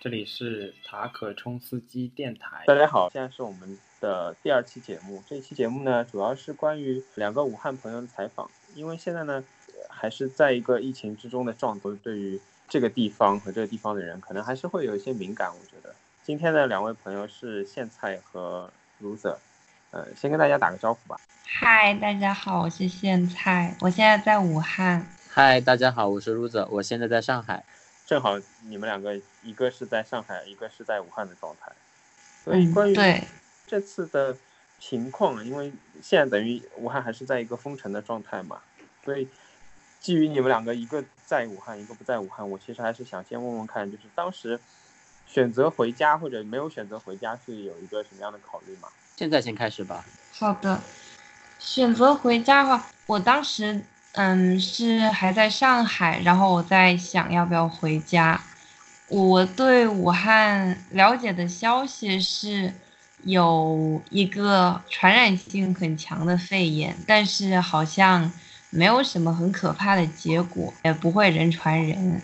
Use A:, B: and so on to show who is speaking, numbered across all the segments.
A: 这里是塔可冲司机电台。
B: 大家好，现在是我们的第二期节目。这期节目呢，主要是关于两个武汉朋友的采访。因为现在呢，还是在一个疫情之中的状态，对于这个地方和这个地方的人，可能还是会有一些敏感。我觉得今天的两位朋友是苋菜和 loser，，呃，先跟大家打个招呼吧。
C: 嗨，大家好，我是苋菜，我现在在武汉。
D: 嗨，大家好，我是 loser，我现在在上海。
B: 正好你们两个，一个是在上海，一个是在武汉的状态。所以关于这次的情况，因为现在等于武汉还是在一个封城的状态嘛，所以基于你们两个一个在武汉，一个不在武汉，我其实还是想先问问看，就是当时选择回家或者没有选择回家是有一个什么样的考虑吗？
D: 现在先开始吧。
C: 好的，选择回家的话，我当时。嗯，是还在上海，然后我在想要不要回家。我对武汉了解的消息是，有一个传染性很强的肺炎，但是好像没有什么很可怕的结果，也不会人传人。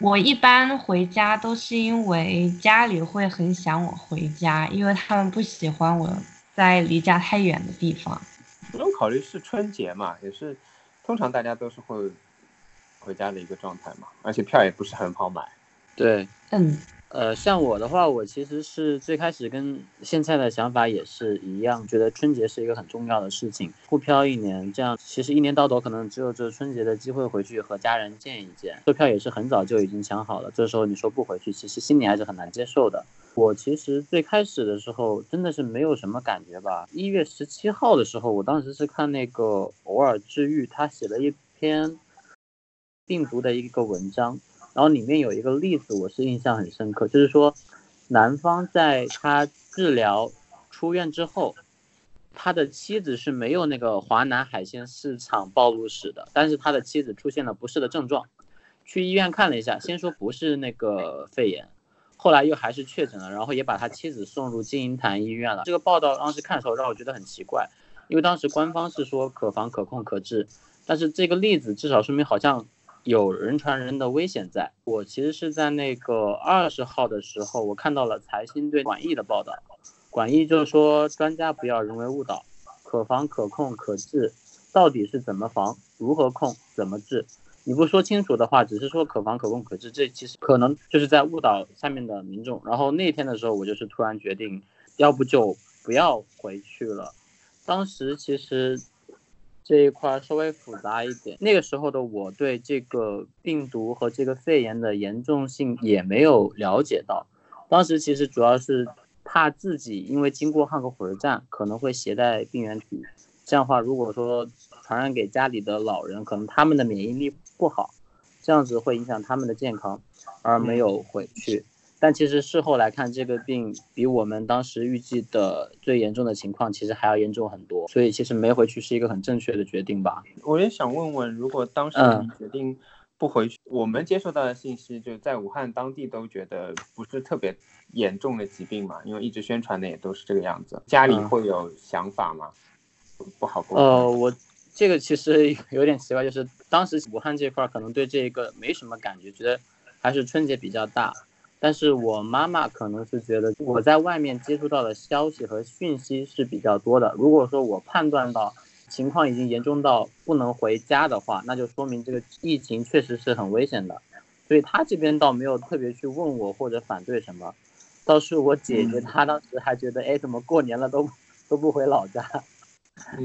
C: 我一般回家都是因为家里会很想我回家，因为他们不喜欢我在离家太远的地方。
B: 不用考虑是春节嘛，也是。通常大家都是会回家的一个状态嘛，而且票也不是很好买。
D: 对，嗯，呃，像我的话，我其实是最开始跟现在的想法也是一样，觉得春节是一个很重要的事情，沪漂一年，这样其实一年到头可能只有这春节的机会回去和家人见一见。车票也是很早就已经抢好了，这时候你说不回去，其实心里还是很难接受的。我其实最开始的时候真的是没有什么感觉吧。一月十七号的时候，我当时是看那个偶尔治愈，他写了一篇病毒的一个文章，然后里面有一个例子，我是印象很深刻，就是说男方在他治疗出院之后，他的妻子是没有那个华南海鲜市场暴露史的，但是他的妻子出现了不适的症状，去医院看了一下，先说不是那个肺炎。后来又还是确诊了，然后也把他妻子送入金银潭医院了。这个报道当时看的时候让我觉得很奇怪，因为当时官方是说可防可控可治，但是这个例子至少说明好像有人传人的危险在。我其实是在那个二十号的时候，我看到了财新对管义的报道，管义就是说专家不要人为误导，可防可控可治，到底是怎么防，如何控，怎么治？你不说清楚的话，只是说可防可控可治，这其实可能就是在误导下面的民众。然后那天的时候，我就是突然决定，要不就不要回去了。当时其实这一块稍微复杂一点，那个时候的我对这个病毒和这个肺炎的严重性也没有了解到。当时其实主要是怕自己因为经过汉口火车站可能会携带病原体，这样的话如果说传染给家里的老人，可能他们的免疫力。不好，这样子会影响他们的健康，而没有回去。但其实事后来看，这个病比我们当时预计的最严重的情况其实还要严重很多。所以其实没回去是一个很正确的决定吧。
B: 我也想问问，如果当时你决定不回去，我们接受到的信息就在武汉当地都觉得不是特别严重的疾病嘛，因为一直宣传的也都是这个样子。家里会有想法吗？不好沟通。
D: 呃，我。这个其实 有点奇怪，就是当时武汉这块可能对这个没什么感觉，觉得还是春节比较大。但是我妈妈可能是觉得我在外面接触到的消息和讯息是比较多的。如果说我判断到情况已经严重到不能回家的话，那就说明这个疫情确实是很危险的。所以她这边倒没有特别去问我或者反对什么，倒是我姐姐她当时还觉得，哎，怎么过年了都都不回老家？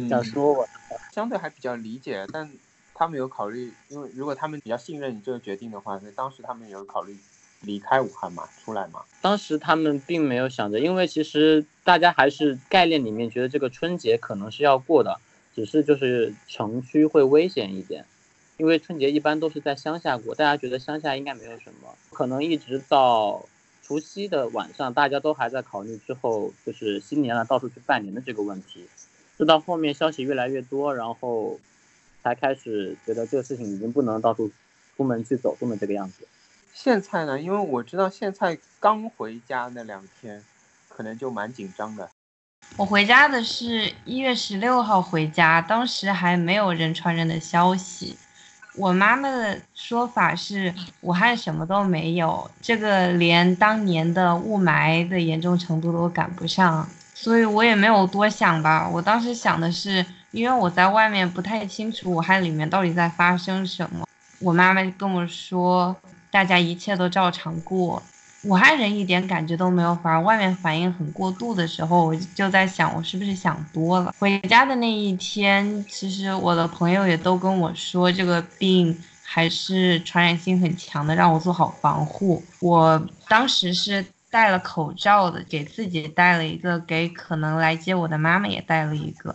D: 想说我
B: 相对还比较理解，但他们有考虑，因为如果他们比较信任你这个决定的话，那当时他们有考虑离开武汉嘛，出来嘛。
D: 当时他们并没有想着，因为其实大家还是概念里面觉得这个春节可能是要过的，只是就是城区会危险一点，因为春节一般都是在乡下过，大家觉得乡下应该没有什么，可能一直到除夕的晚上，大家都还在考虑之后就是新年了到处去拜年的这个问题。直到后面消息越来越多，然后才开始觉得这个事情已经不能到处出门去走动的这个样子。
B: 苋菜呢？因为我知道苋菜刚回家那两天，可能就蛮紧张的。
C: 我回家的是一月十六号回家，当时还没有人传人的消息。我妈妈的说法是武汉什么都没有，这个连当年的雾霾的严重程度都赶不上，所以我也没有多想吧。我当时想的是，因为我在外面不太清楚武汉里面到底在发生什么。我妈妈跟我说，大家一切都照常过。武汉人一点感觉都没有，反而外面反应很过度的时候，我就在想，我是不是想多了？回家的那一天，其实我的朋友也都跟我说，这个病还是传染性很强的，让我做好防护。我当时是戴了口罩的，给自己戴了一个，给可能来接我的妈妈也戴了一个。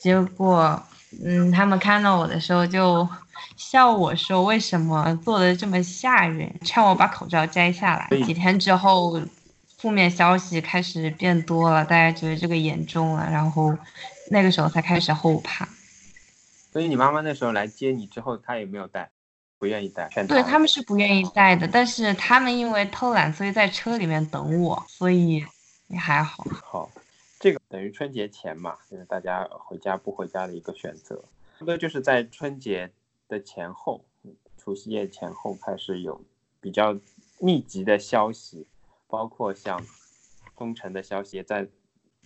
C: 结果，嗯，他们看到我的时候就。笑我说为什么做的这么吓人，劝我把口罩摘下来。几天之后，负面消息开始变多了，大家觉得这个严重了，然后那个时候才开始后怕。
B: 所以你妈妈那时候来接你之后，她也没有带，不愿意带。
C: 对他们是不愿意带的，但是他们因为偷懒，所以在车里面等我，所以也还好。
B: 好，这个等于春节前嘛，就是大家回家不回家的一个选择。这个就是在春节。的前后，除夕夜前后开始有比较密集的消息，包括像封城的消息，在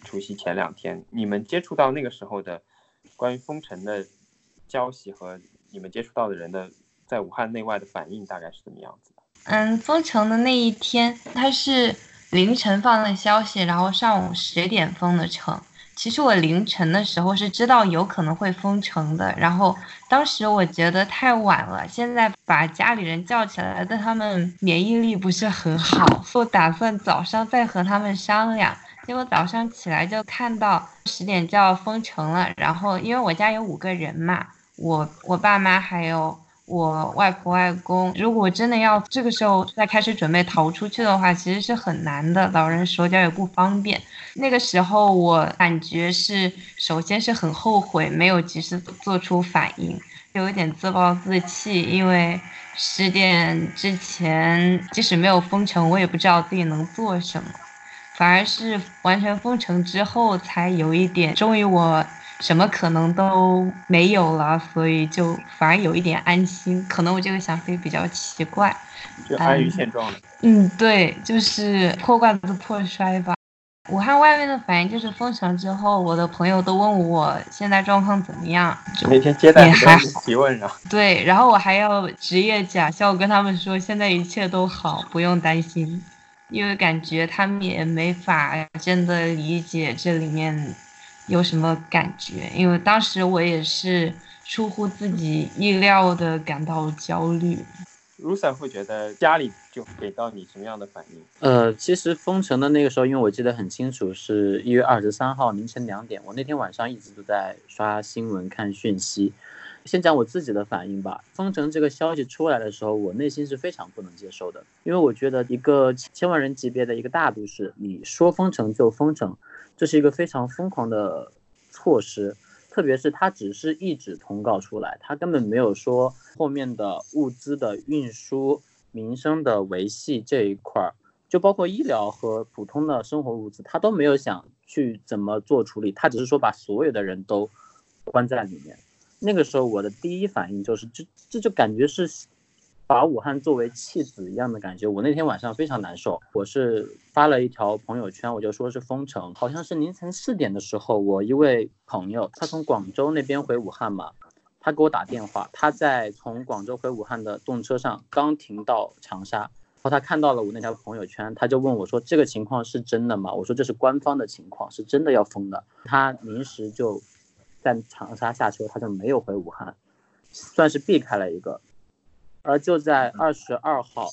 B: 除夕前两天，你们接触到那个时候的关于封城的消息和你们接触到的人的在武汉内外的反应大概是怎么样子的？
C: 嗯，封城的那一天，它是凌晨放的消息，然后上午十点封的城。其实我凌晨的时候是知道有可能会封城的，然后当时我觉得太晚了，现在把家里人叫起来，但他们免疫力不是很好，我打算早上再和他们商量。结果早上起来就看到十点就要封城了，然后因为我家有五个人嘛，我我爸妈还有。我外婆外公，如果真的要这个时候再开始准备逃出去的话，其实是很难的。老人手脚也不方便。那个时候我感觉是，首先是很后悔没有及时做出反应，有一点自暴自弃，因为十点之前即使没有封城，我也不知道自己能做什么，反而是完全封城之后才有一点，终于我。什么可能都没有了，所以就反而有一点安心。可能我这个想法比较奇怪，
B: 就安于现状了。
C: 嗯，对，就是破罐子破摔吧。武汉外面的反应就是封城之后，我的朋友都问我现在状况怎么样，
B: 每天接待很多提问啊。
C: 对，然后我还要职业假笑跟他们说现在一切都好，不用担心，因为感觉他们也没法真的理解这里面。有什么感觉？因为当时我也是出乎自己意料的感到焦虑。
B: Rusa 会觉得家里就给到你什么样的反应？
D: 呃，其实封城的那个时候，因为我记得很清楚，是一月二十三号凌晨两点，我那天晚上一直都在刷新闻看讯息。先讲我自己的反应吧。封城这个消息出来的时候，我内心是非常不能接受的，因为我觉得一个千万人级别的一个大都市，你说封城就封城。这是一个非常疯狂的措施，特别是它只是一纸通告出来，它根本没有说后面的物资的运输、民生的维系这一块儿，就包括医疗和普通的生活物资，他都没有想去怎么做处理，他只是说把所有的人都关在里面。那个时候我的第一反应就是，这这就感觉是。把武汉作为弃子一样的感觉，我那天晚上非常难受。我是发了一条朋友圈，我就说是封城，好像是凌晨四点的时候，我一位朋友，他从广州那边回武汉嘛，他给我打电话，他在从广州回武汉的动车上刚停到长沙，然后他看到了我那条朋友圈，他就问我说这个情况是真的吗？我说这是官方的情况，是真的要封的。他临时就在长沙下车，他就没有回武汉，算是避开了一个。而就在二十二号，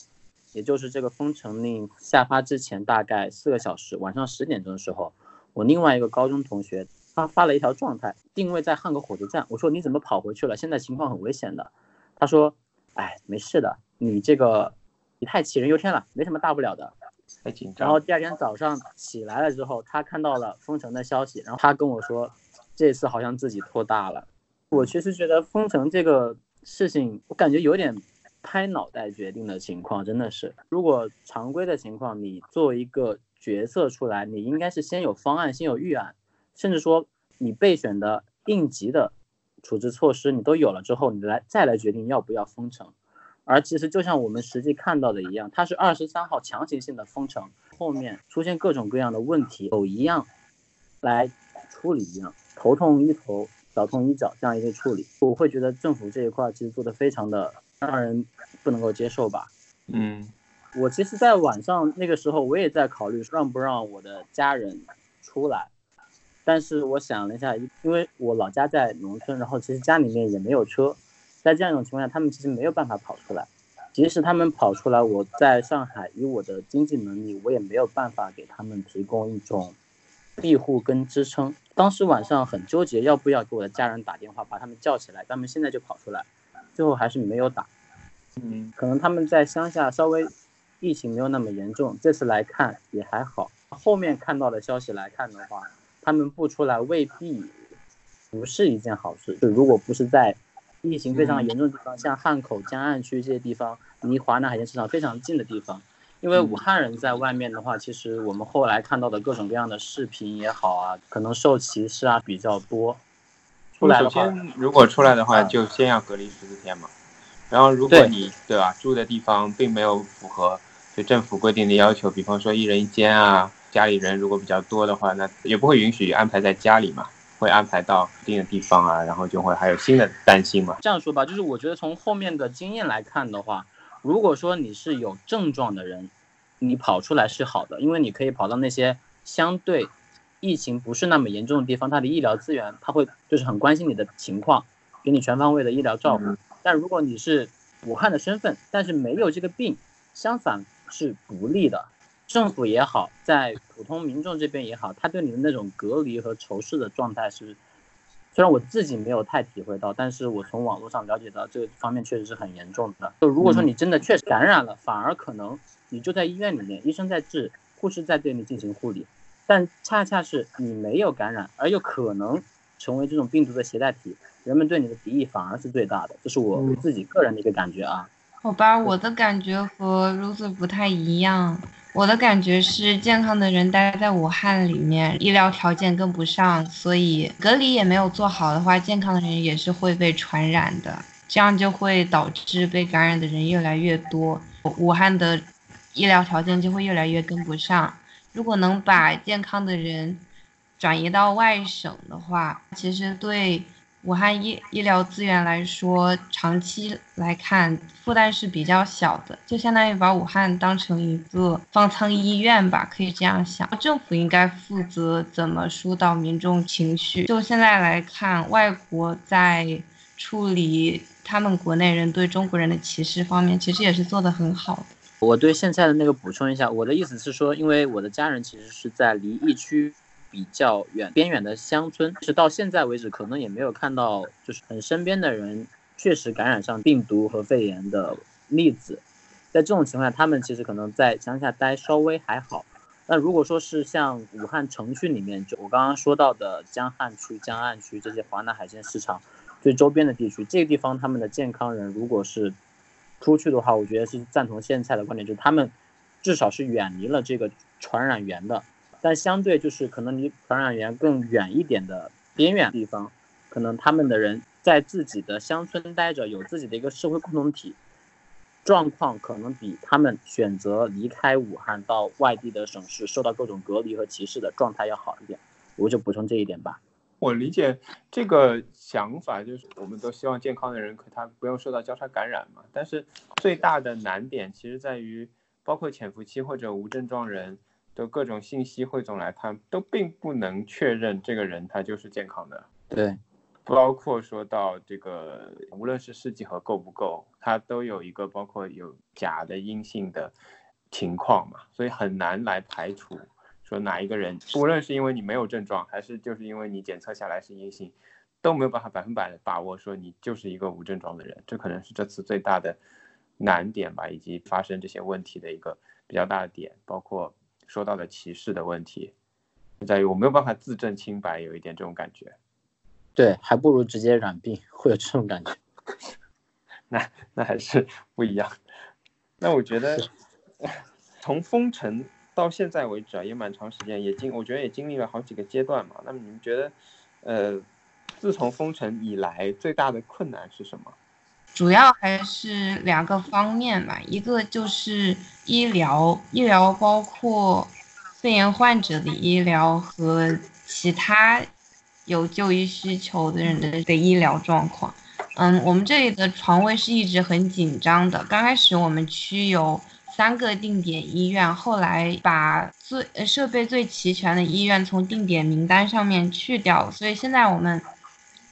D: 也就是这个封城令下发之前大概四个小时，晚上十点钟的时候，我另外一个高中同学他发了一条状态，定位在汉口火车站。我说你怎么跑回去了？现在情况很危险的。他说，哎，没事的，你这个你太杞人忧天了，没什么大不了的。
B: 太紧张。
D: 然后第二天早上起来了之后，他看到了封城的消息，然后他跟我说，这次好像自己拖大了。我其实觉得封城这个事情，我感觉有点。拍脑袋决定的情况真的是，如果常规的情况，你做一个决策出来，你应该是先有方案，先有预案，甚至说你备选的应急的处置措施你都有了之后，你来再来决定要不要封城。而其实就像我们实际看到的一样，它是二十三号强行性的封城，后面出现各种各样的问题，有一样来处理一样，头痛医头，脚痛医脚这样一个处理，我会觉得政府这一块其实做的非常的让人不能够接受吧。
B: 嗯，
D: 我其实，在晚上那个时候，我也在考虑让不让我的家人出来，但是我想了一下，因为我老家在农村，然后其实家里面也没有车。在这样一种情况下，他们其实没有办法跑出来。即使他们跑出来，我在上海以我的经济能力，我也没有办法给他们提供一种庇护跟支撑。当时晚上很纠结，要不要给我的家人打电话，把他们叫起来，他们现在就跑出来。最后还是没有打。
B: 嗯，
D: 可能他们在乡下稍微疫情没有那么严重，这次来看也还好。后面看到的消息来看的话，他们不出来未必不是一件好事。就如果不是在疫情非常严重的地方，像汉口、江岸区这些地方，离华南海鲜市场非常近的地方，因为武汉人在外面的话，其实我们后来看到的各种各样的视频也好啊，可能受歧视啊比较多。出来
B: 首先，如果出来的话，就先要隔离十四天嘛。然后，如果你对吧，住的地方并没有符合就政府规定的要求，比方说一人一间啊，家里人如果比较多的话，那也不会允许安排在家里嘛。会安排到一定的地方啊，然后就会还有新的担心嘛。
D: 这样说吧，就是我觉得从后面的经验来看的话，如果说你是有症状的人，你跑出来是好的，因为你可以跑到那些相对疫情不是那么严重的地方，它的医疗资源它会就是很关心你的情况，给你全方位的医疗照顾。但如果你是武汉的身份，但是没有这个病，相反是不利的。政府也好，在普通民众这边也好，他对你的那种隔离和仇视的状态是，虽然我自己没有太体会到，但是我从网络上了解到这个方面确实是很严重的。就如果说你真的确实感染了，反而可能你就在医院里面，医生在治，护士在对你进行护理，但恰恰是你没有感染，而又可能成为这种病毒的携带体，人们对你的敌意反而是最大的。这是我自己个人的一个感觉啊。
C: 好吧，我的感觉和 Rose 不太一样。我的感觉是，健康的人待在武汉里面，医疗条件跟不上，所以隔离也没有做好的话，健康的人也是会被传染的，这样就会导致被感染的人越来越多，武汉的医疗条件就会越来越跟不上。如果能把健康的人转移到外省的话，其实对。武汉医医疗资源来说，长期来看负担是比较小的，就相当于把武汉当成一个方舱医院吧，可以这样想。政府应该负责怎么疏导民众情绪。就现在来看，外国在处理他们国内人对中国人的歧视方面，其实也是做得很好的。
D: 我对现在的那个补充一下，我的意思是说，因为我的家人其实是在离疫区。比较远边远的乡村，是到现在为止可能也没有看到，就是很身边的人确实感染上病毒和肺炎的例子。在这种情况下，他们其实可能在乡下待稍微还好。那如果说是像武汉城区里面，就我刚刚说到的江汉区、江岸区这些华南海鲜市场最周边的地区，这个地方他们的健康人如果是出去的话，我觉得是赞同现在的观点，就是他们至少是远离了这个传染源的。但相对就是可能离传染源更远一点的边远地方，可能他们的人在自己的乡村待着，有自己的一个社会共同体，状况可能比他们选择离开武汉到外地的省市，受到各种隔离和歧视的状态要好一点。我就补充这一点吧。
B: 我理解这个想法，就是我们都希望健康的人可他不用受到交叉感染嘛。但是最大的难点其实在于，包括潜伏期或者无症状人。的各种信息汇总来看，都并不能确认这个人他就是健康的。
D: 对，
B: 包括说到这个，无论是试剂盒够不够，它都有一个包括有假的阴性的情况嘛，所以很难来排除说哪一个人，无论是因为你没有症状，还是就是因为你检测下来是阴性，都没有办法百分百的把握说你就是一个无症状的人。这可能是这次最大的难点吧，以及发生这些问题的一个比较大的点，包括。说到的歧视的问题，在于我没有办法自证清白，有一点这种感觉。
D: 对，还不如直接染病，会有这种感觉。
B: 那那还是不一样。那我觉得，从封城到现在为止啊，也蛮长时间，也经我觉得也经历了好几个阶段嘛。那么你们觉得，呃，自从封城以来，最大的困难是什么？
C: 主要还是两个方面吧，一个就是医疗，医疗包括肺炎患者的医疗和其他有就医需求的人的的医疗状况。嗯，我们这里的床位是一直很紧张的。刚开始我们区有三个定点医院，后来把最设备最齐全的医院从定点名单上面去掉，所以现在我们。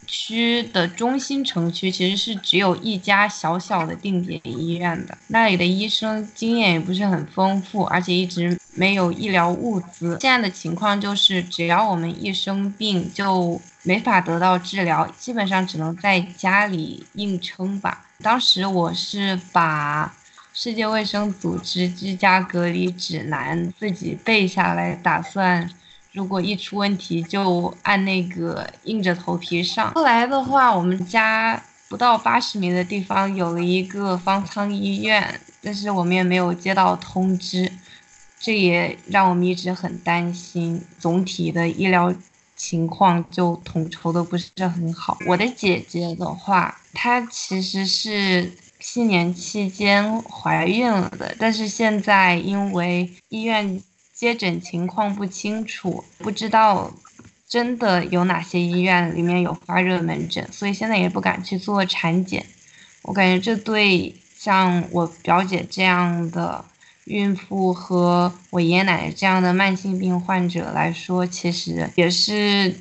C: 区的中心城区其实是只有一家小小的定点医院的，那里的医生经验也不是很丰富，而且一直没有医疗物资。现在的情况就是，只要我们一生病就没法得到治疗，基本上只能在家里硬撑吧。当时我是把世界卫生组织居家隔离指南自己背下来，打算。如果一出问题，就按那个硬着头皮上。后来的话，我们家不到八十米的地方有了一个方舱医院，但是我们也没有接到通知，这也让我们一直很担心。总体的医疗情况就统筹的不是很好。我的姐姐的话，她其实是七年期间怀孕了的，但是现在因为医院。接诊情况不清楚，不知道真的有哪些医院里面有发热门诊，所以现在也不敢去做产检。我感觉这对像我表姐这样的孕妇和我爷爷奶奶这样的慢性病患者来说，其实也是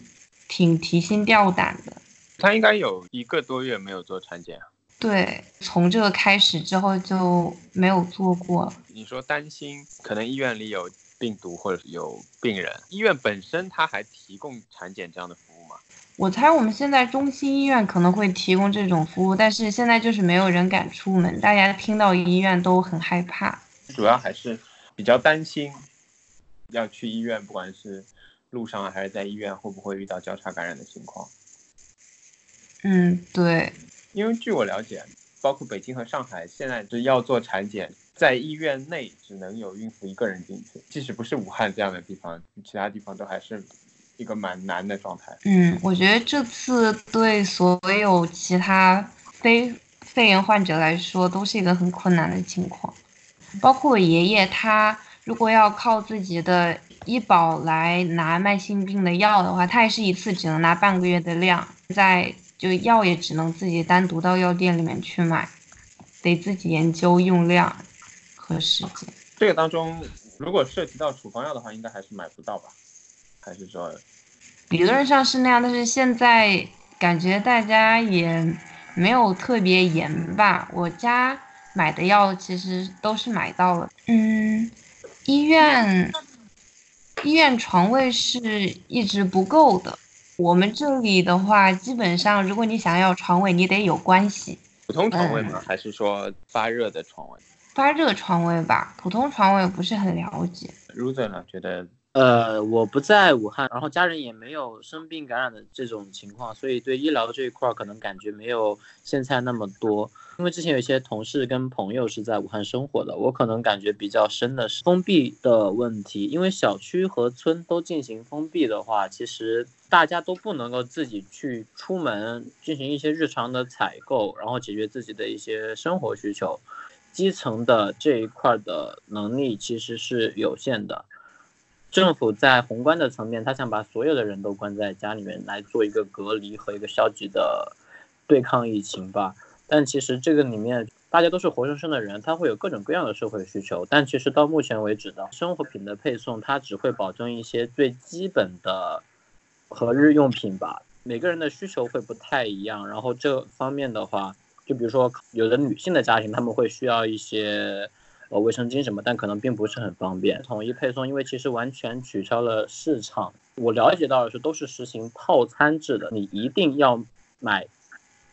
C: 挺提心吊胆的。
B: 她应该有一个多月没有做产检啊？
C: 对，从这个开始之后就没有做过。
B: 你说担心，可能医院里有。病毒或者有病人，医院本身它还提供产检这样的服务吗？
C: 我猜我们现在中心医院可能会提供这种服务，但是现在就是没有人敢出门，大家听到医院都很害怕。
B: 主要还是比较担心要去医院，不管是路上还是在医院，会不会遇到交叉感染的情况？
C: 嗯，对。
B: 因为据我了解，包括北京和上海现在是要做产检。在医院内只能有孕妇一个人进去，即使不是武汉这样的地方，其他地方都还是一个蛮难的状态。
C: 嗯，我觉得这次对所有其他非肺炎患者来说都是一个很困难的情况，包括我爷爷，他如果要靠自己的医保来拿慢性病的药的话，他也是一次只能拿半个月的量，在就药也只能自己单独到药店里面去买，得自己研究用量和。时间，
B: 这个当中如果涉及到处方药的话，应该还是买不到吧？还是说，
C: 理论上是那样，但是现在感觉大家也没有特别严吧？我家买的药其实都是买到了。嗯，医院医院床位是一直不够的。我们这里的话，基本上如果你想要床位，你得有关系。
B: 普通床位吗？还是说发热的床位？
C: 发热床位吧，普通床位不是很了解。
B: Ruser 呢？觉得
D: 呃，我不在武汉，然后家人也没有生病感染的这种情况，所以对医疗这一块可能感觉没有现在那么多。因为之前有一些同事跟朋友是在武汉生活的，我可能感觉比较深的是封闭的问题。因为小区和村都进行封闭的话，其实大家都不能够自己去出门进行一些日常的采购，然后解决自己的一些生活需求。基层的这一块的能力其实是有限的，政府在宏观的层面，他想把所有的人都关在家里面来做一个隔离和一个消极的对抗疫情吧。但其实这个里面大家都是活生生的人，他会有各种各样的社会需求。但其实到目前为止的生活品的配送，它只会保证一些最基本的和日用品吧。每个人的需求会不太一样，然后这方面的话。就比如说，有的女性的家庭，他们会需要一些呃卫生巾什么，但可能并不是很方便统一配送，因为其实完全取消了市场。我了解到的是，都是实行套餐制的，你一定要买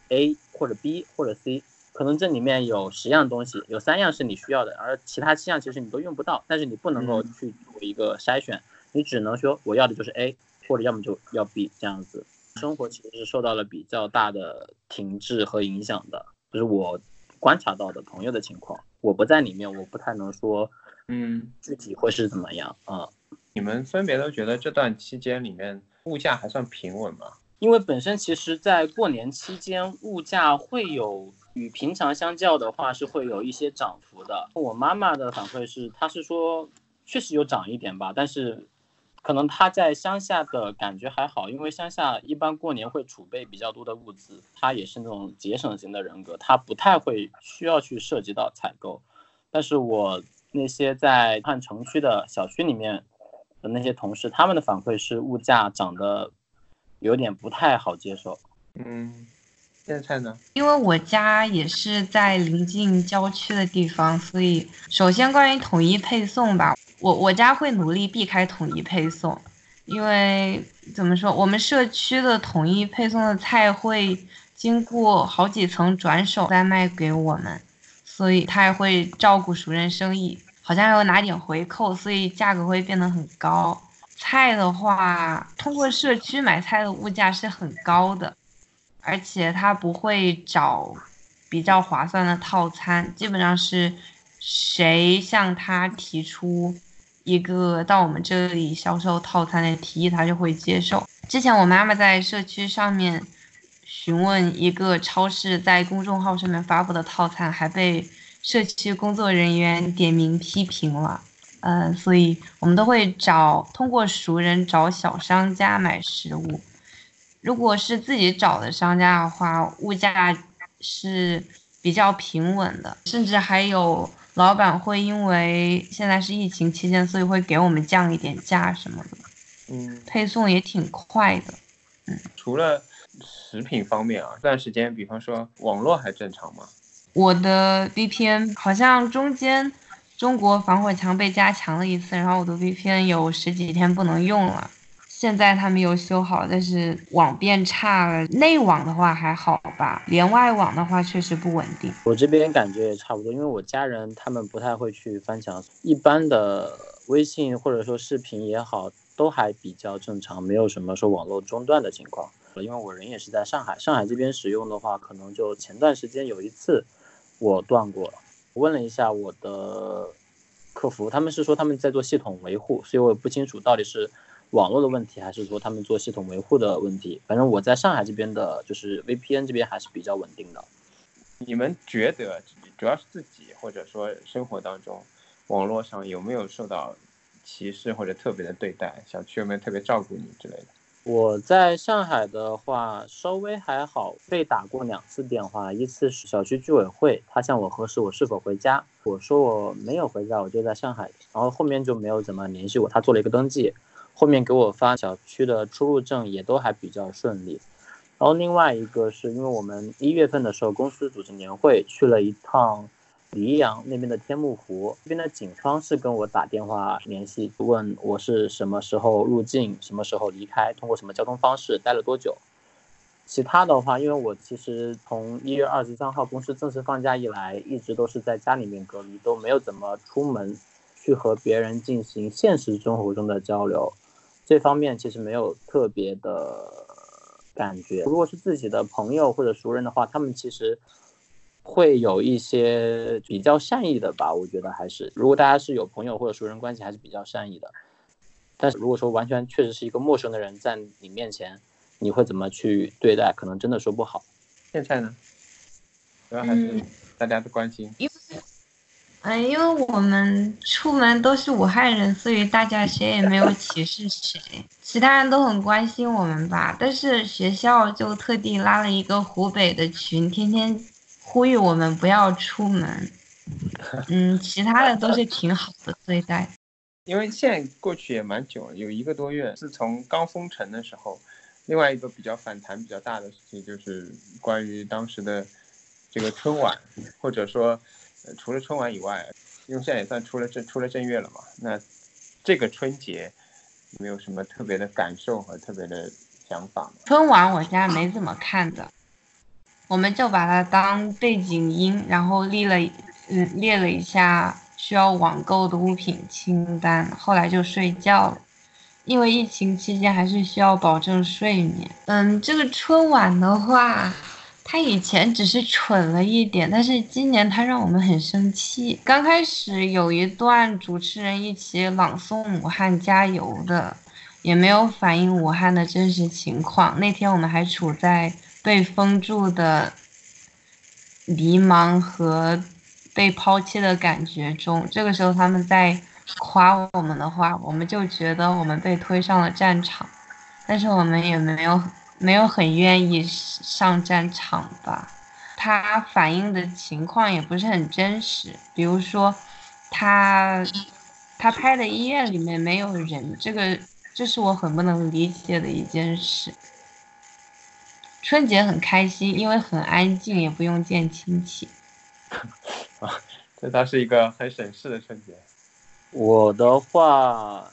D: A 或者 B 或者 C，可能这里面有十样东西，有三样是你需要的，而其他七样其实你都用不到，但是你不能够去做一个筛选，你只能说我要的就是 A，或者要么就要 B 这样子。生活其实是受到了比较大的停滞和影响的，就是我观察到的朋友的情况。我不在里面，我不太能说，嗯，具体会是怎么样啊？
B: 你们分别都觉得这段期间里面物价还算平稳吗？
D: 因为本身其实在过年期间物价会有与平常相较的话是会有一些涨幅的。我妈妈的反馈是，她是说确实有涨一点吧，但是。可能他在乡下的感觉还好，因为乡下一般过年会储备比较多的物资。他也是那种节省型的人格，他不太会需要去涉及到采购。但是我那些在汉城区的小区里面的那些同事，他们的反馈是物价涨得有点不太好接受。
B: 嗯，现在呢？
C: 因为我家也是在临近郊区的地方，所以首先关于统一配送吧。我我家会努力避开统一配送，因为怎么说，我们社区的统一配送的菜会经过好几层转手再卖给我们，所以他也会照顾熟人生意，好像要拿点回扣，所以价格会变得很高。菜的话，通过社区买菜的物价是很高的，而且他不会找比较划算的套餐，基本上是谁向他提出。一个到我们这里销售套餐的提议，他就会接受。之前我妈妈在社区上面询问一个超市在公众号上面发布的套餐，还被社区工作人员点名批评了。嗯，所以我们都会找通过熟人找小商家买食物。如果是自己找的商家的话，物价是比较平稳的，甚至还有。老板会因为现在是疫情期间，所以会给我们降一点价什么的。
B: 嗯，
C: 配送也挺快的。嗯，
B: 除了食品方面啊，这段时间，比方说网络还正常吗？
C: 我的 VPN 好像中间中国防火墙被加强了一次，然后我的 VPN 有十几天不能用了。现在他没有修好，但是网变差了。内网的话还好吧，连外网的话确实不稳定。
D: 我这边感觉也差不多，因为我家人他们不太会去翻墙，一般的微信或者说视频也好，都还比较正常，没有什么说网络中断的情况。因为我人也是在上海，上海这边使用的话，可能就前段时间有一次我断过。问了一下我的客服，他们是说他们在做系统维护，所以我也不清楚到底是。网络的问题，还是说他们做系统维护的问题？反正我在上海这边的，就是 VPN 这边还是比较稳定的。
B: 你们觉得，主要是自己或者说生活当中，网络上有没有受到歧视或者特别的对待？小区有没有特别照顾你之类的？
D: 我在上海的话，稍微还好，被打过两次电话，一次是小区居委会，他向我核实我是否回家，我说我没有回家，我就在上海，然后后面就没有怎么联系我，他做了一个登记。后面给我发小区的出入证也都还比较顺利，然后另外一个是因为我们一月份的时候公司组织年会去了一趟黎阳那边的天目湖，这边的警方是跟我打电话联系，问我是什么时候入境，什么时候离开，通过什么交通方式，待了多久。其他的话，因为我其实从一月二十三号公司正式放假以来，一直都是在家里面隔离，都没有怎么出门去和别人进行现实生活中的交流。这方面其实没有特别的感觉。如果是自己的朋友或者熟人的话，他们其实会有一些比较善意的吧。我觉得还是，如果大家是有朋友或者熟人关系，还是比较善意的。但是如果说完全确实是一个陌生的人在你面前，你会怎么去对待？可能真的说不好。
B: 现在呢，主要还是大家的关心。
C: 哎，因为我们出门都是武汉人，所以大家谁也没有歧视谁，其他人都很关心我们吧。但是学校就特地拉了一个湖北的群，天天呼吁我们不要出门。嗯，其他的都是挺好的对待。
B: 因为现在过去也蛮久了，有一个多月。自从刚封城的时候，另外一个比较反弹比较大的事情就是关于当时的这个春晚，或者说。除了春晚以外，因为现在也算出了正出了正月了嘛，那这个春节有没有什么特别的感受和特别的想法？
C: 春晚我家没怎么看的，我们就把它当背景音，然后列了嗯列了一下需要网购的物品清单，后来就睡觉了，因为疫情期间还是需要保证睡眠。嗯，这个春晚的话。他以前只是蠢了一点，但是今年他让我们很生气。刚开始有一段主持人一起朗诵《武汉加油》的，也没有反映武汉的真实情况。那天我们还处在被封住的迷茫和被抛弃的感觉中。这个时候他们在夸我们的话，我们就觉得我们被推上了战场，但是我们也没有没有很愿意上战场吧。他反映的情况也不是很真实，比如说他他拍的医院里面没有人，这个。这是我很不能理解的一件事。春节很开心，因为很安静，也不用见亲戚。
B: 啊，这倒是一个很省事的春节。
D: 我的话，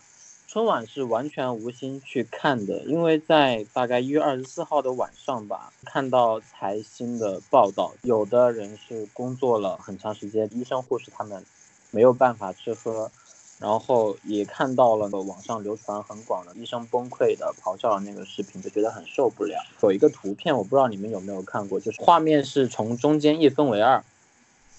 D: 春晚是完全无心去看的，因为在大概一月二十四号的晚上吧，看到财新的报道，有的人是工作了很长时间，医生护士他们没有办法吃喝。然后也看到了网上流传很广的医生崩溃的咆哮的那个视频，就觉得很受不了。有一个图片，我不知道你们有没有看过，就是画面是从中间一分为二，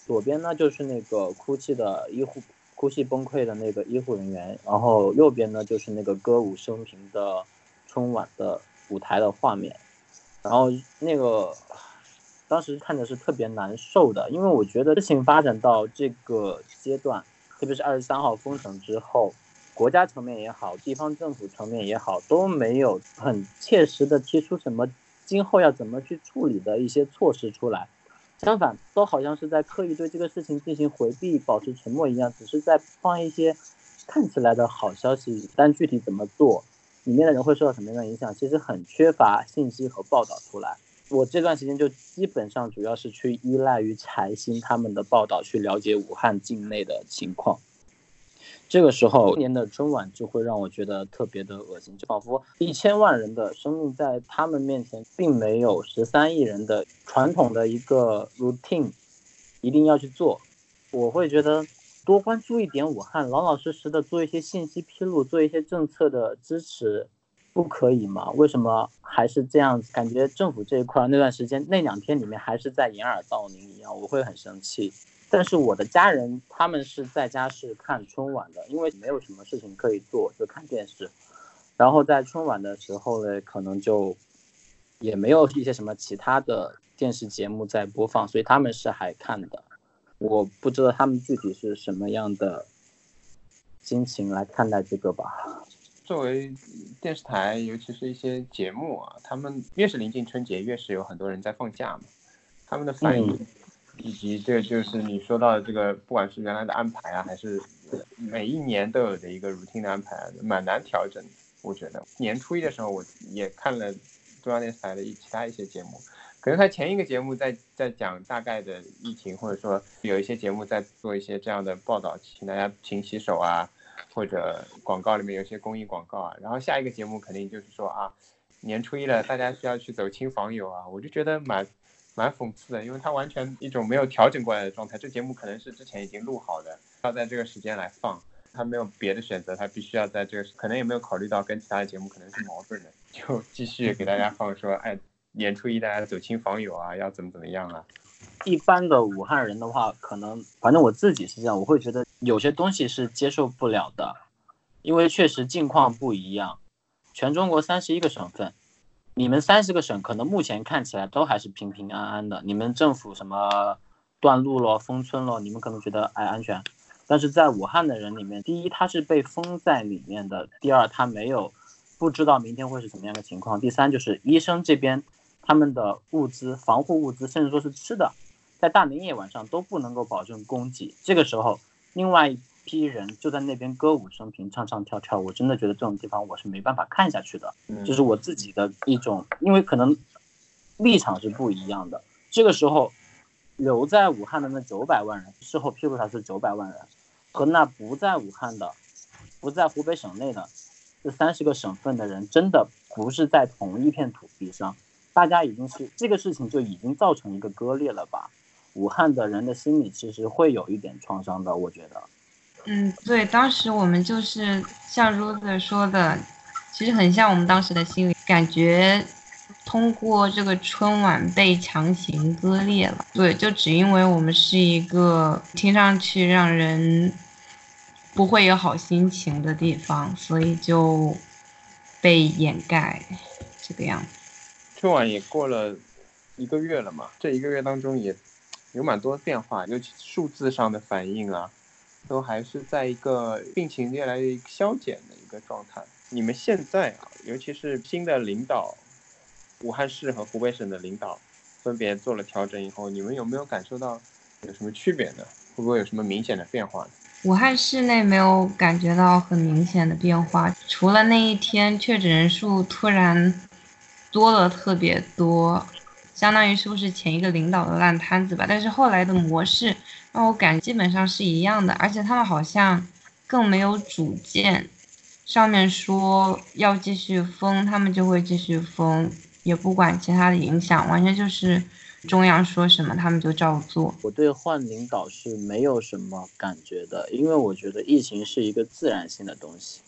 D: 左边呢就是那个哭泣的医护、呼吸崩溃的那个医护人员，然后右边呢就是那个歌舞升平的春晚的舞台的画面。然后那个当时看的是特别难受的，因为我觉得事情发展到这个阶段。特别是二十三号封城之后，国家层面也好，地方政府层面也好，都没有很切实的提出什么今后要怎么去处理的一些措施出来，相反，都好像是在刻意对这个事情进行回避、保持沉默一样，只是在放一些看起来的好消息，但具体怎么做，里面的人会受到什么样的影响，其实很缺乏信息和报道出来。我这段时间就基本上主要是去依赖于财新他们的报道去了解武汉境内的情况。这个时候，今年的春晚就会让我觉得特别的恶心，就仿佛一千万人的生命在他们面前，并没有十三亿人的传统的一个 routine 一定要去做。我会觉得多关注一点武汉，老老实实的做一些信息披露，做一些政策的支持。不可以吗？为什么还是这样子？感觉政府这一块那段时间那两天里面还是在掩耳盗铃一样，我会很生气。但是我的家人他们是在家是看春晚的，因为没有什么事情可以做，就看电视。然后在春晚的时候呢，可能就也没有一些什么其他的电视节目在播放，所以他们是还看的。我不知道他们具体是什么样的心情来看待这个吧。
B: 作为电视台，尤其是一些节目啊，他们越是临近春节，越是有很多人在放假嘛。他们的反应，以及这就是你说到的这个，不管是原来的安排啊，还是每一年都有的一个 routine 的安排，蛮难调整。我觉得年初一的时候，我也看了中央电视台的一其他一些节目，可能他前一个节目在在讲大概的疫情，或者说有一些节目在做一些这样的报道，请大家勤洗手啊。或者广告里面有些公益广告啊，然后下一个节目肯定就是说啊，年初一了，大家需要去走亲访友啊，我就觉得蛮蛮讽刺的，因为他完全一种没有调整过来的状态。这节目可能是之前已经录好的，要在这个时间来放，他没有别的选择，他必须要在这个，可能也没有考虑到跟其他的节目可能是矛盾的，就继续给大家放说，哎，年初一大家走亲访友啊，要怎么怎么样啊。
D: 一般的武汉人的话，可能反正我自己是这样，我会觉得有些东西是接受不了的，因为确实境况不一样。全中国三十一个省份，你们三十个省可能目前看起来都还是平平安安的，你们政府什么断路了、封村了，你们可能觉得哎安全，但是在武汉的人里面，第一他是被封在里面的，第二他没有不知道明天会是怎么样的情况，第三就是医生这边。他们的物资、防护物资，甚至说是吃的，在大年夜晚上都不能够保证供给。这个时候，另外批人就在那边歌舞升平、唱唱跳跳。我真的觉得这种地方我是没办法看下去的，就是我自己的一种，因为可能立场是不一样的。这个时候，留在武汉的那九百万人，事后披露他是九百万人，和那不在武汉的、不在湖北省内的这三十个省份的人，真的不是在同一片土地上。大家已经是这个事情就已经造成一个割裂了吧？武汉的人的心理其实会有一点创伤的，我觉得。
C: 嗯，对，当时我们就是像 Rose 说的，其实很像我们当时的心理感觉，通过这个春晚被强行割裂了。对，就只因为我们是一个听上去让人不会有好心情的地方，所以就被掩盖，这个样子。
B: 春晚也过了一个月了嘛，这一个月当中也有蛮多变化，尤其数字上的反应啊，都还是在一个病情越来越消减的一个状态。你们现在啊，尤其是新的领导，武汉市和湖北省的领导分别做了调整以后，你们有没有感受到有什么区别呢？会不会有什么明显的变化？
C: 武汉市内没有感觉到很明显的变化，除了那一天确诊人数突然多了特别多，相当于是不是前一个领导的烂摊子吧？但是后来的模式那我感基本上是一样的，而且他们好像更没有主见。上面说要继续封，他们就会继续封，也不管其他的影响，完全就是中央说什么他们就照做。
D: 我对换领导是没有什么感觉的，因为我觉得疫情是一个自然性的东西。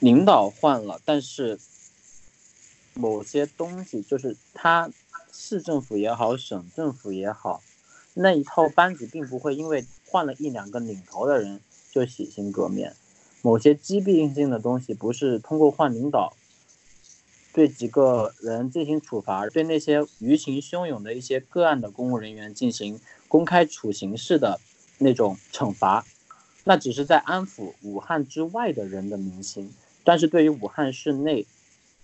D: 领导换了，但是某些东西就是他市政府也好，省政府也好，那一套班子并不会因为换了一两个领头的人就洗心革面。某些疾病性的东西不是通过换领导，对几个人进行处罚，对那些舆情汹涌的一些个案的公务人员进行公开处刑式的那种惩罚，那只是在安抚武汉之外的人的民心，但是对于武汉市内。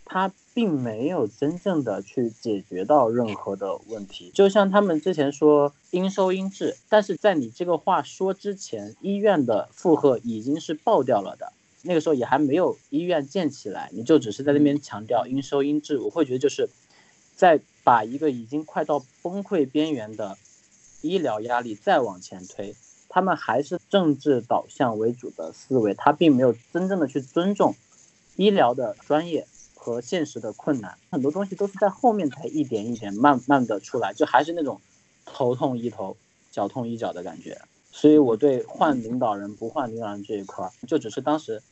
D: 他并没有真正的去解决到任何的问题，就像他们之前说应收应治，但是在你这个话说之前，医院的负荷已经是爆掉了的，那个时候也还没有医院建起来，你就只是在那边强调应收应治，我会觉得就是在把一个已经快到崩溃边缘的医疗压力再往前推，他们还是政治导向为主的思维，他并没有真正的去尊重医疗的专业。和现实的困难，很多东西都是在后面才一点一点慢慢的出来，就还是那种头痛医头，脚痛医脚的感觉。所以我对换领导人不换领导人这一块，就只是当时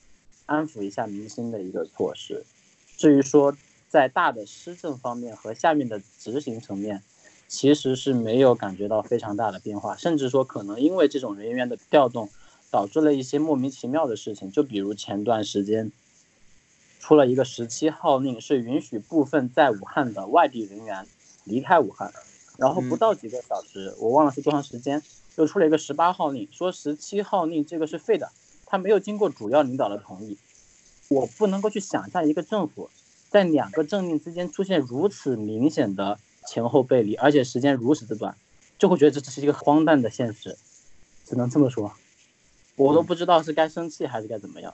D: 安抚一下民心的一个措施。至于说在大的施政方面和下面的执行层面，其实是没有感觉到非常大的变化，甚至说可能因为这种人员的调动，导致了一些莫名其妙的事情，就比如前段时间。出了一个十七号令，是允许部分在武汉的外地人员离开武汉，然后不到几个小时，我忘了是多长时间，又出了一个十八号令，说十七号令这个是废的，他没有经过主要领导的同意。我不能够去想象一个政府在两个政令之间出现如此明显的前后背离，而且时间如此之短，就会觉得这只是一个荒诞的现实，只能这么说，我都不知道是该生气还是该怎么样。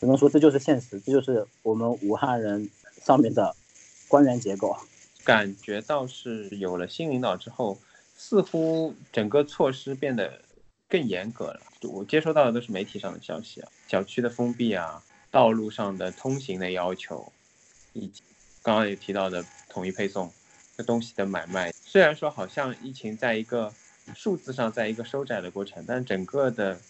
D: 只能说这就是现实，这就是我们武汉人上面的官员结构。
B: 感觉到是有了新领导之后，似乎整个措施变得更严格了。我接收到的都是媒体上的消息啊，小区的封闭啊，道路上的通行的要求，以及刚刚也提到的统一配送，这东西的买卖。虽然说好像疫情在一个数字上在一个收窄的过程，但整个的。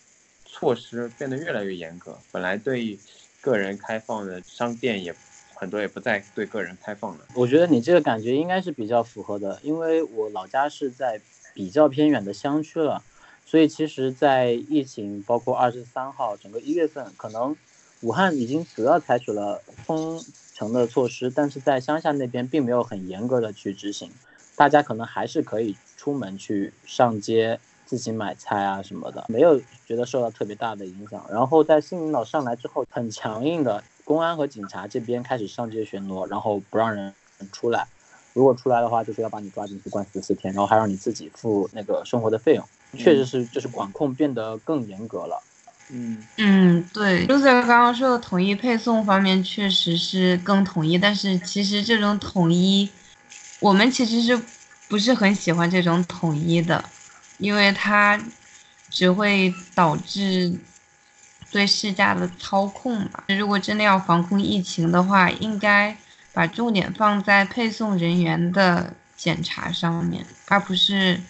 B: 措施变得越来越严格，本来对个人开放的商店也很多也不再对个人开放了。
D: 我觉得你这个感觉应该是比较符合的，因为我老家是在比较偏远的乡区了，所以其实，在疫情包括二十三号整个一月份，可能武汉已经主要采取了封城的措施，但是在乡下那边并没有很严格的去执行，大家可能还是可以出门去上街。自己买菜啊什么的，没有觉得受到特别大的影响。然后在新领导上来之后，很强硬的公安和警察这边开始上街巡逻，然后不让人出来。如果出来的话，就是要把你抓进去关十四天，然后还让你自己付那个生活的费用。确实是，就是管控变得更严格了。
B: 嗯
C: 嗯，对。就在刚刚说的统一配送方面，确实是更统一。但是其实这种统一，我们其实是不是很喜欢这种统一的？因为它只会导致对市价的操控嘛。如果真的要防控疫情的话，应该把重点放在配送人员的检查上面，而不是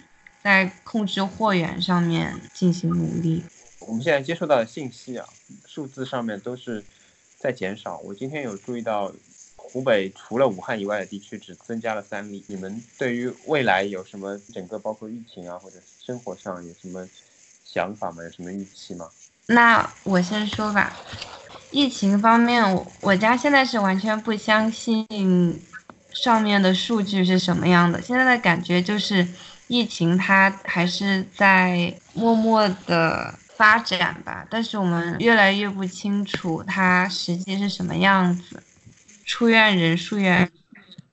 C: 在控制货源上面进行努力。
B: 我们现在接收到的信息啊，数字上面都是在减少。我今天有注意到。湖北除了武汉以外的地区只增加了三例。你们对于未来有什么整个包括疫情啊或者生活上有什么想法吗？有什么预期吗？
C: 那我先说吧。疫情方面，我我家现在是完全不相信上面的数据是什么样的。现在的感觉就是，疫情它还是在默默的发展吧，但是我们越来越不清楚它实际是什么样子。出院人数越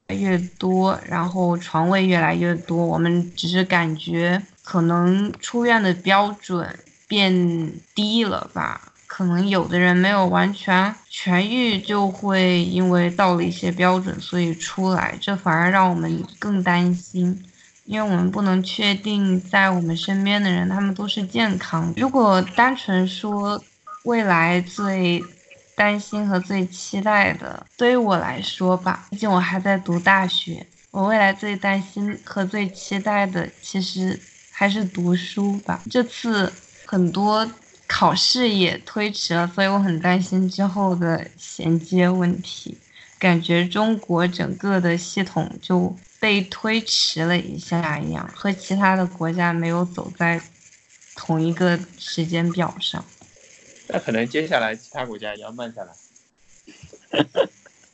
C: 来越多，然后床位越来越多，我们只是感觉可能出院的标准变低了吧。可能有的人没有完全痊愈，就会因为到了一些标准，所以出来，这反而让我们更担心，因为我们不能确定在我们身边的人他们都是健康。如果单纯说未来最担心和最期待的，对于我来说吧，毕竟我还在读大学，我未来最担心和最期待的其实还是读书吧。这次很多。考试也推迟了，所以我很担心之后的衔接问题。感觉中国整个的系统就被推迟了一下一样，和其他的国家没有走在同一个时间表上。
B: 那可能接下来其他国家也要慢下来。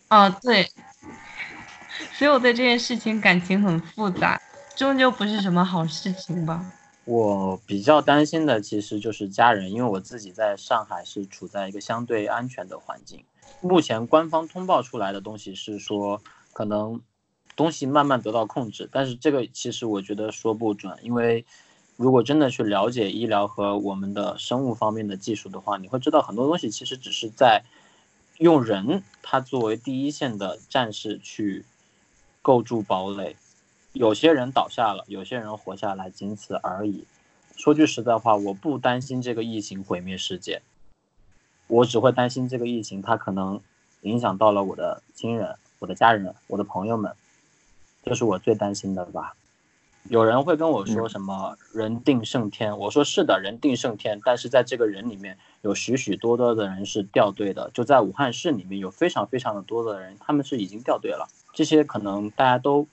C: 哦，对。所以我对这件事情感情很复杂，终究不是什么好事情吧。
D: 我比较担心的其实就是家人，因为我自己在上海是处在一个相对安全的环境。目前官方通报出来的东西是说，可能东西慢慢得到控制，但是这个其实我觉得说不准，因为如果真的去了解医疗和我们的生物方面的技术的话，你会知道很多东西其实只是在用人他作为第一线的战士去构筑堡垒。有些人倒下了，有些人活下来，仅此而已。说句实在话，我不担心这个疫情毁灭世界，我只会担心这个疫情它可能影响到了我的亲人、我的家人、我的朋友们，这是我最担心的吧。有人会跟我说什么“人定胜天”，我说是的，人定胜天，但是在这个人里面有许许多多的人是掉队的，就在武汉市里面有非常非常的多的人，他们是已经掉队了。这些可能大家都。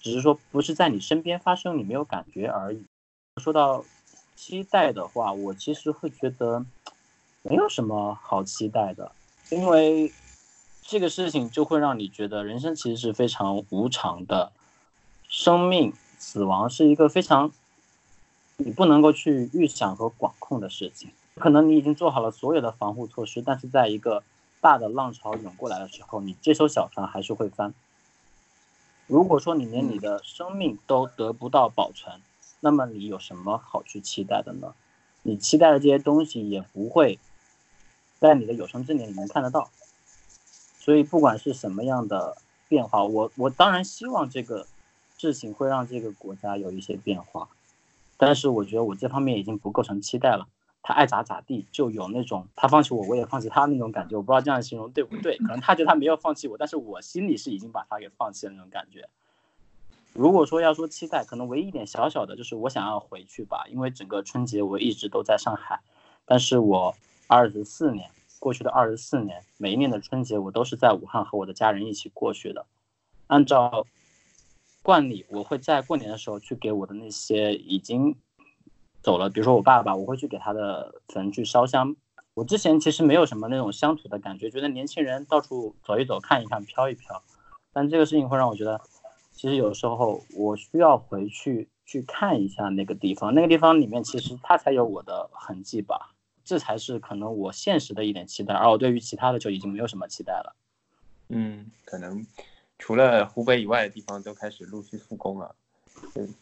D: 只是说不是在你身边发生，你没有感觉而已。说到期待的话，我其实会觉得没有什么好期待的，因为这个事情就会让你觉得人生其实是非常无常的，生命死亡是一个非常你不能够去预想和管控的事情。可能你已经做好了所有的防护措施，但是在一个大的浪潮涌过来的时候，你这艘小船还是会翻。如果说你连你的生命都得不到保存，那么你有什么好去期待的呢？你期待的这些东西也不会在你的有生之年里面看得到。所以不管是什么样的变化，我我当然希望这个事情会让这个国家有一些变化，但是我觉得我这方面已经不构成期待了。他爱咋咋地，就有那种他放弃我，我也放弃他那种感觉。我不知道这样形容对不对？可能他觉得他没有放弃我，但是我心里是已经把他给放弃了那种感觉。如果说要说期待，可能唯一一点小小的就是我想要回去吧，因为整个春节我一直都在上海。但是我二十四年过去的二十四年，每一年的春节我都是在武汉和我的家人一起过去的。按照惯例，我会在过年的时候去给我的那些已经。走了，比如说我爸爸，我会去给他的坟去烧香。我之前其实没有什么那种乡土的感觉，觉得年轻人到处走一走、看一看、飘一飘。但这个事情会让我觉得，其实有时候我需要回去去看一下那个地方，那个地方里面其实它才有我的痕迹吧。这才是可能我现实的一点期待，而我对于其他的就已经没有什么期待了。
B: 嗯，可能除了湖北以外的地方都开始陆续复工了。嗯。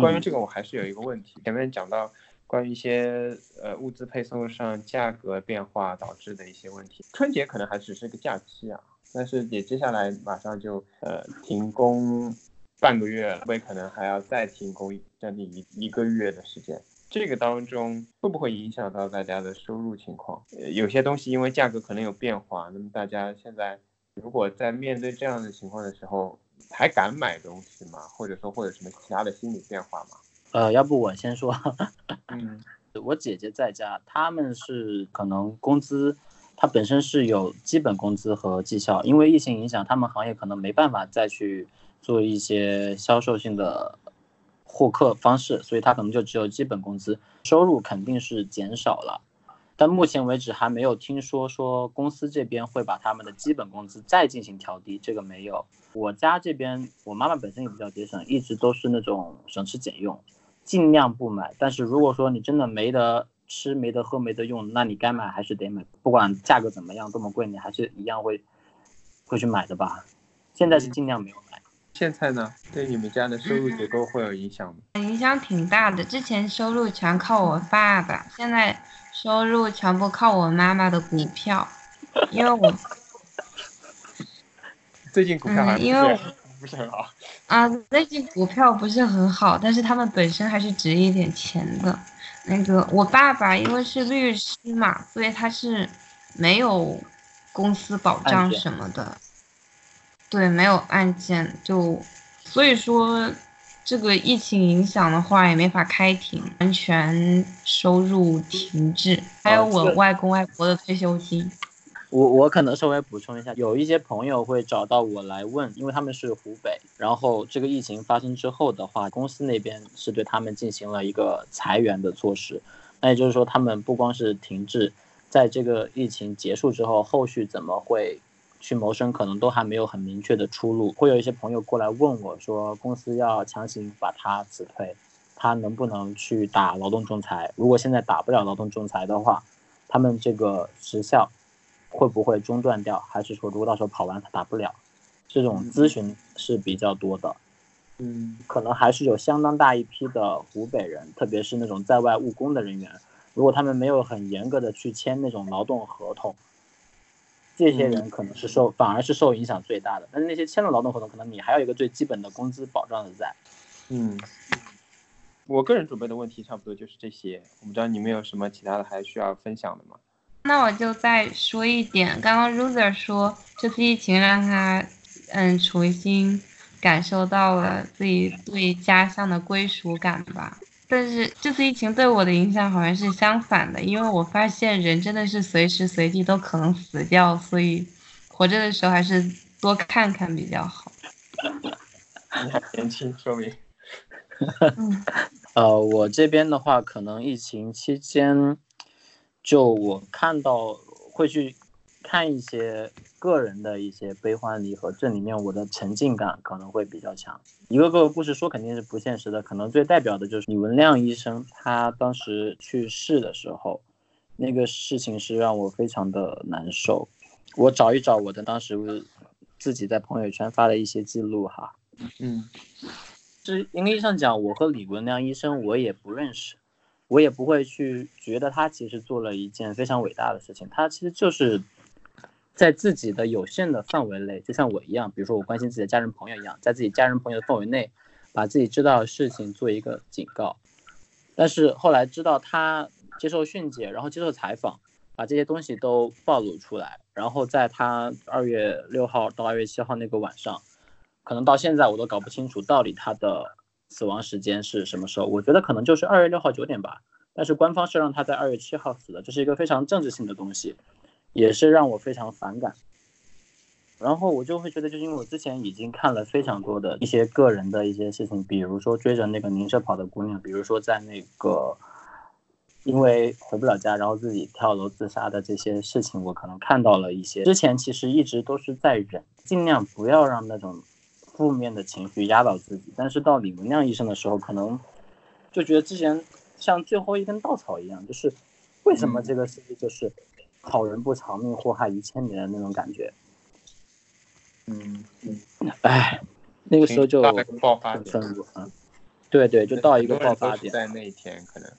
B: 关于这个，我还是有一个问题。前面讲到关于一些呃物资配送上价格变化导致的一些问题，春节可能还只是个假期啊，但是也接下来马上就呃停工半个月了，会可能还要再停工将近一一个月的时间。这个当中会不会影响到大家的收入情况？有些东西因为价格可能有变化，那么大家现在如果在面对这样的情况的时候，还敢买东西吗？或者说，会有什么其他的心理变化吗？
D: 呃，要不我先说。
B: 嗯，
D: 我姐姐在家，他们是可能工资，他本身是有基本工资和绩效，因为疫情影响，他们行业可能没办法再去做一些销售性的获客方式，所以他可能就只有基本工资，收入肯定是减少了。但目前为止还没有听说说公司这边会把他们的基本工资再进行调低，这个没有。我家这边，我妈妈本身也比较节省，一直都是那种省吃俭用，尽量不买。但是如果说你真的没得吃、没得喝、没得用，那你该买还是得买，不管价格怎么样，多么贵，你还是一样会会去买的吧。现在是尽量没有买。
B: 现在呢，对你们家的收入结构会有影响吗？
C: 影响挺大的。之前收入全靠我爸爸，现在收入全部靠我妈妈的股票，因为我。
B: 最近股票还
C: 因为
B: 不是很好啊，
C: 最近股票不是很好，但是他们本身还是值一点钱的。那个我爸爸因为是律师嘛，所以他是没有公司保障什么的，对，没有案件，就所以说这个疫情影响的话也没法开庭，完全收入停滞，还有我外公外婆的退休金。
D: 我我可能稍微补充一下，有一些朋友会找到我来问，因为他们是湖北，然后这个疫情发生之后的话，公司那边是对他们进行了一个裁员的措施，那也就是说，他们不光是停滞，在这个疫情结束之后，后续怎么会去谋生，可能都还没有很明确的出路。会有一些朋友过来问我说，公司要强行把他辞退，他能不能去打劳动仲裁？如果现在打不了劳动仲裁的话，他们这个时效。会不会中断掉？还是说如果到时候跑完他打不了？这种咨询是比较多的。
B: 嗯，
D: 可能还是有相当大一批的湖北人，特别是那种在外务工的人员，如果他们没有很严格的去签那种劳动合同，这些人可能是受反而是受影响最大的。但是那些签了劳动合同，可能你还有一个最基本的工资保障的在。
B: 嗯，我个人准备的问题差不多就是这些。我不知道你们有什么其他的还需要分享的吗？
C: 那我就再说一点，刚刚 Roser 说这次疫情让他，嗯，重新感受到了自己对家乡的归属感吧。但是这次疫情对我的影响好像是相反的，因为我发现人真的是随时随地都可能死掉，所以活着的时候还是多看看比较好。
B: 你还年轻，说明。
D: 呃，我这边的话，可能疫情期间。就我看到会去看一些个人的一些悲欢离合，这里面我的沉浸感可能会比较强。一个个故事说肯定是不现实的，可能最代表的就是李文亮医生，他当时去世的时候，那个事情是让我非常的难受。我找一找我的当时自己在朋友圈发的一些记录哈，
B: 嗯，
D: 是应该上讲，我和李文亮医生我也不认识。我也不会去觉得他其实做了一件非常伟大的事情，他其实就是在自己的有限的范围内，就像我一样，比如说我关心自己的家人朋友一样，在自己家人朋友的范围内，把自己知道的事情做一个警告。但是后来知道他接受训诫，然后接受采访，把这些东西都暴露出来，然后在他二月六号到二月七号那个晚上，可能到现在我都搞不清楚到底他的。死亡时间是什么时候？我觉得可能就是二月六号九点吧，但是官方是让他在二月七号死的，这是一个非常政治性的东西，也是让我非常反感。然后我就会觉得，就是因为我之前已经看了非常多的一些个人的一些事情，比如说追着那个宁舍跑的姑娘，比如说在那个因为回不了家，然后自己跳楼自杀的这些事情，我可能看到了一些。之前其实一直都是在忍，尽量不要让那种。负面的情绪压倒自己，但是到李文亮医生的时候，可能就觉得之前像最后一根稻草一样，就是为什么这个事情就是好人不长命，祸害一千年的那种感觉。
B: 嗯嗯，
D: 哎，那个时候就
B: 爆发
D: 愤怒啊，对对，就到一个爆发点，
B: 在那一天可能。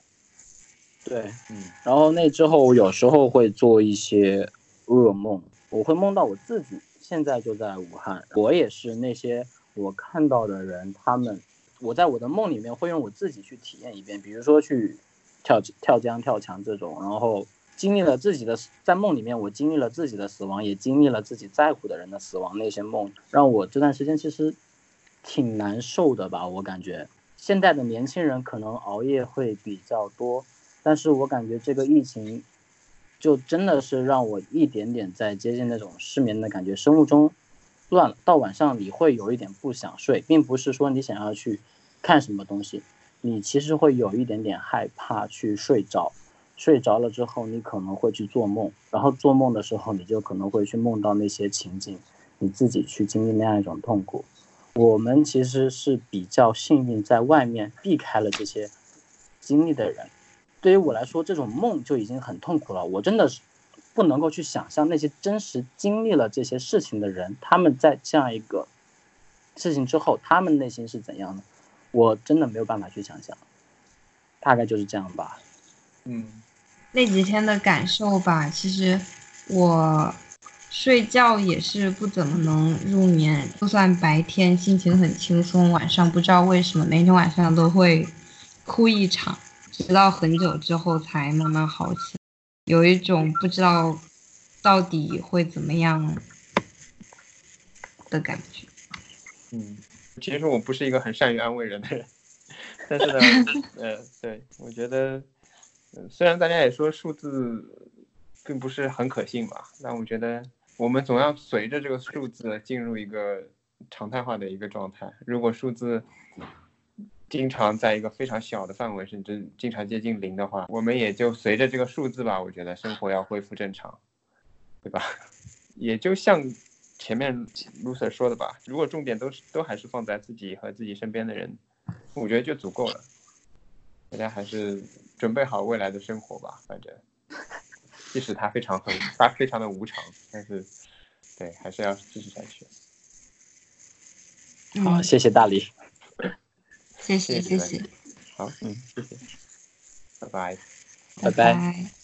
D: 对，嗯，然后那之后我有时候会做一些噩梦，我会梦到我自己。现在就在武汉，我也是那些我看到的人，他们，我在我的梦里面会用我自己去体验一遍，比如说去跳跳江、跳墙这种，然后经历了自己的在梦里面，我经历了自己的死亡，也经历了自己在乎的人的死亡，那些梦让我这段时间其实挺难受的吧，我感觉现在的年轻人可能熬夜会比较多，但是我感觉这个疫情。就真的是让我一点点在接近那种失眠的感觉，生物钟乱了，到晚上你会有一点不想睡，并不是说你想要去看什么东西，你其实会有一点点害怕去睡着，睡着了之后，你可能会去做梦，然后做梦的时候，你就可能会去梦到那些情景，你自己去经历那样一种痛苦。我们其实是比较幸运，在外面避开了这些经历的人。对于我来说，这种梦就已经很痛苦了。我真的是不能够去想象那些真实经历了这些事情的人，他们在这样一个事情之后，他们内心是怎样的。我真的没有办法去想象，大概就是这样吧。
B: 嗯。
C: 那几天的感受吧，其实我睡觉也是不怎么能入眠，就算白天心情很轻松，晚上不知道为什么每天晚上都会哭一场，直到很久之后才慢慢好起来，有一种不知道到底会怎么样的感觉。
B: 嗯，其实我不是一个很善于安慰人的人，但是呢，呃，对我觉得。虽然大家也说数字并不是很可信吧，但我觉得我们总要随着这个数字进入一个常态化的一个状态。如果数字经常在一个非常小的范围，甚至经常接近零的话，我们也就随着这个数字吧。我觉得生活要恢复正常，对吧？也就像前面 Lucy 说的吧，如果重点都是都还是放在自己和自己身边的人，我觉得就足够了。大家还是准备好未来的生活吧，反正，即使它非常很，它非常的无常，但是，对，还是要继续下去。
D: 好，谢谢大力。
C: 谢谢谢谢。
B: 好，嗯，谢谢。拜拜。
D: 拜拜。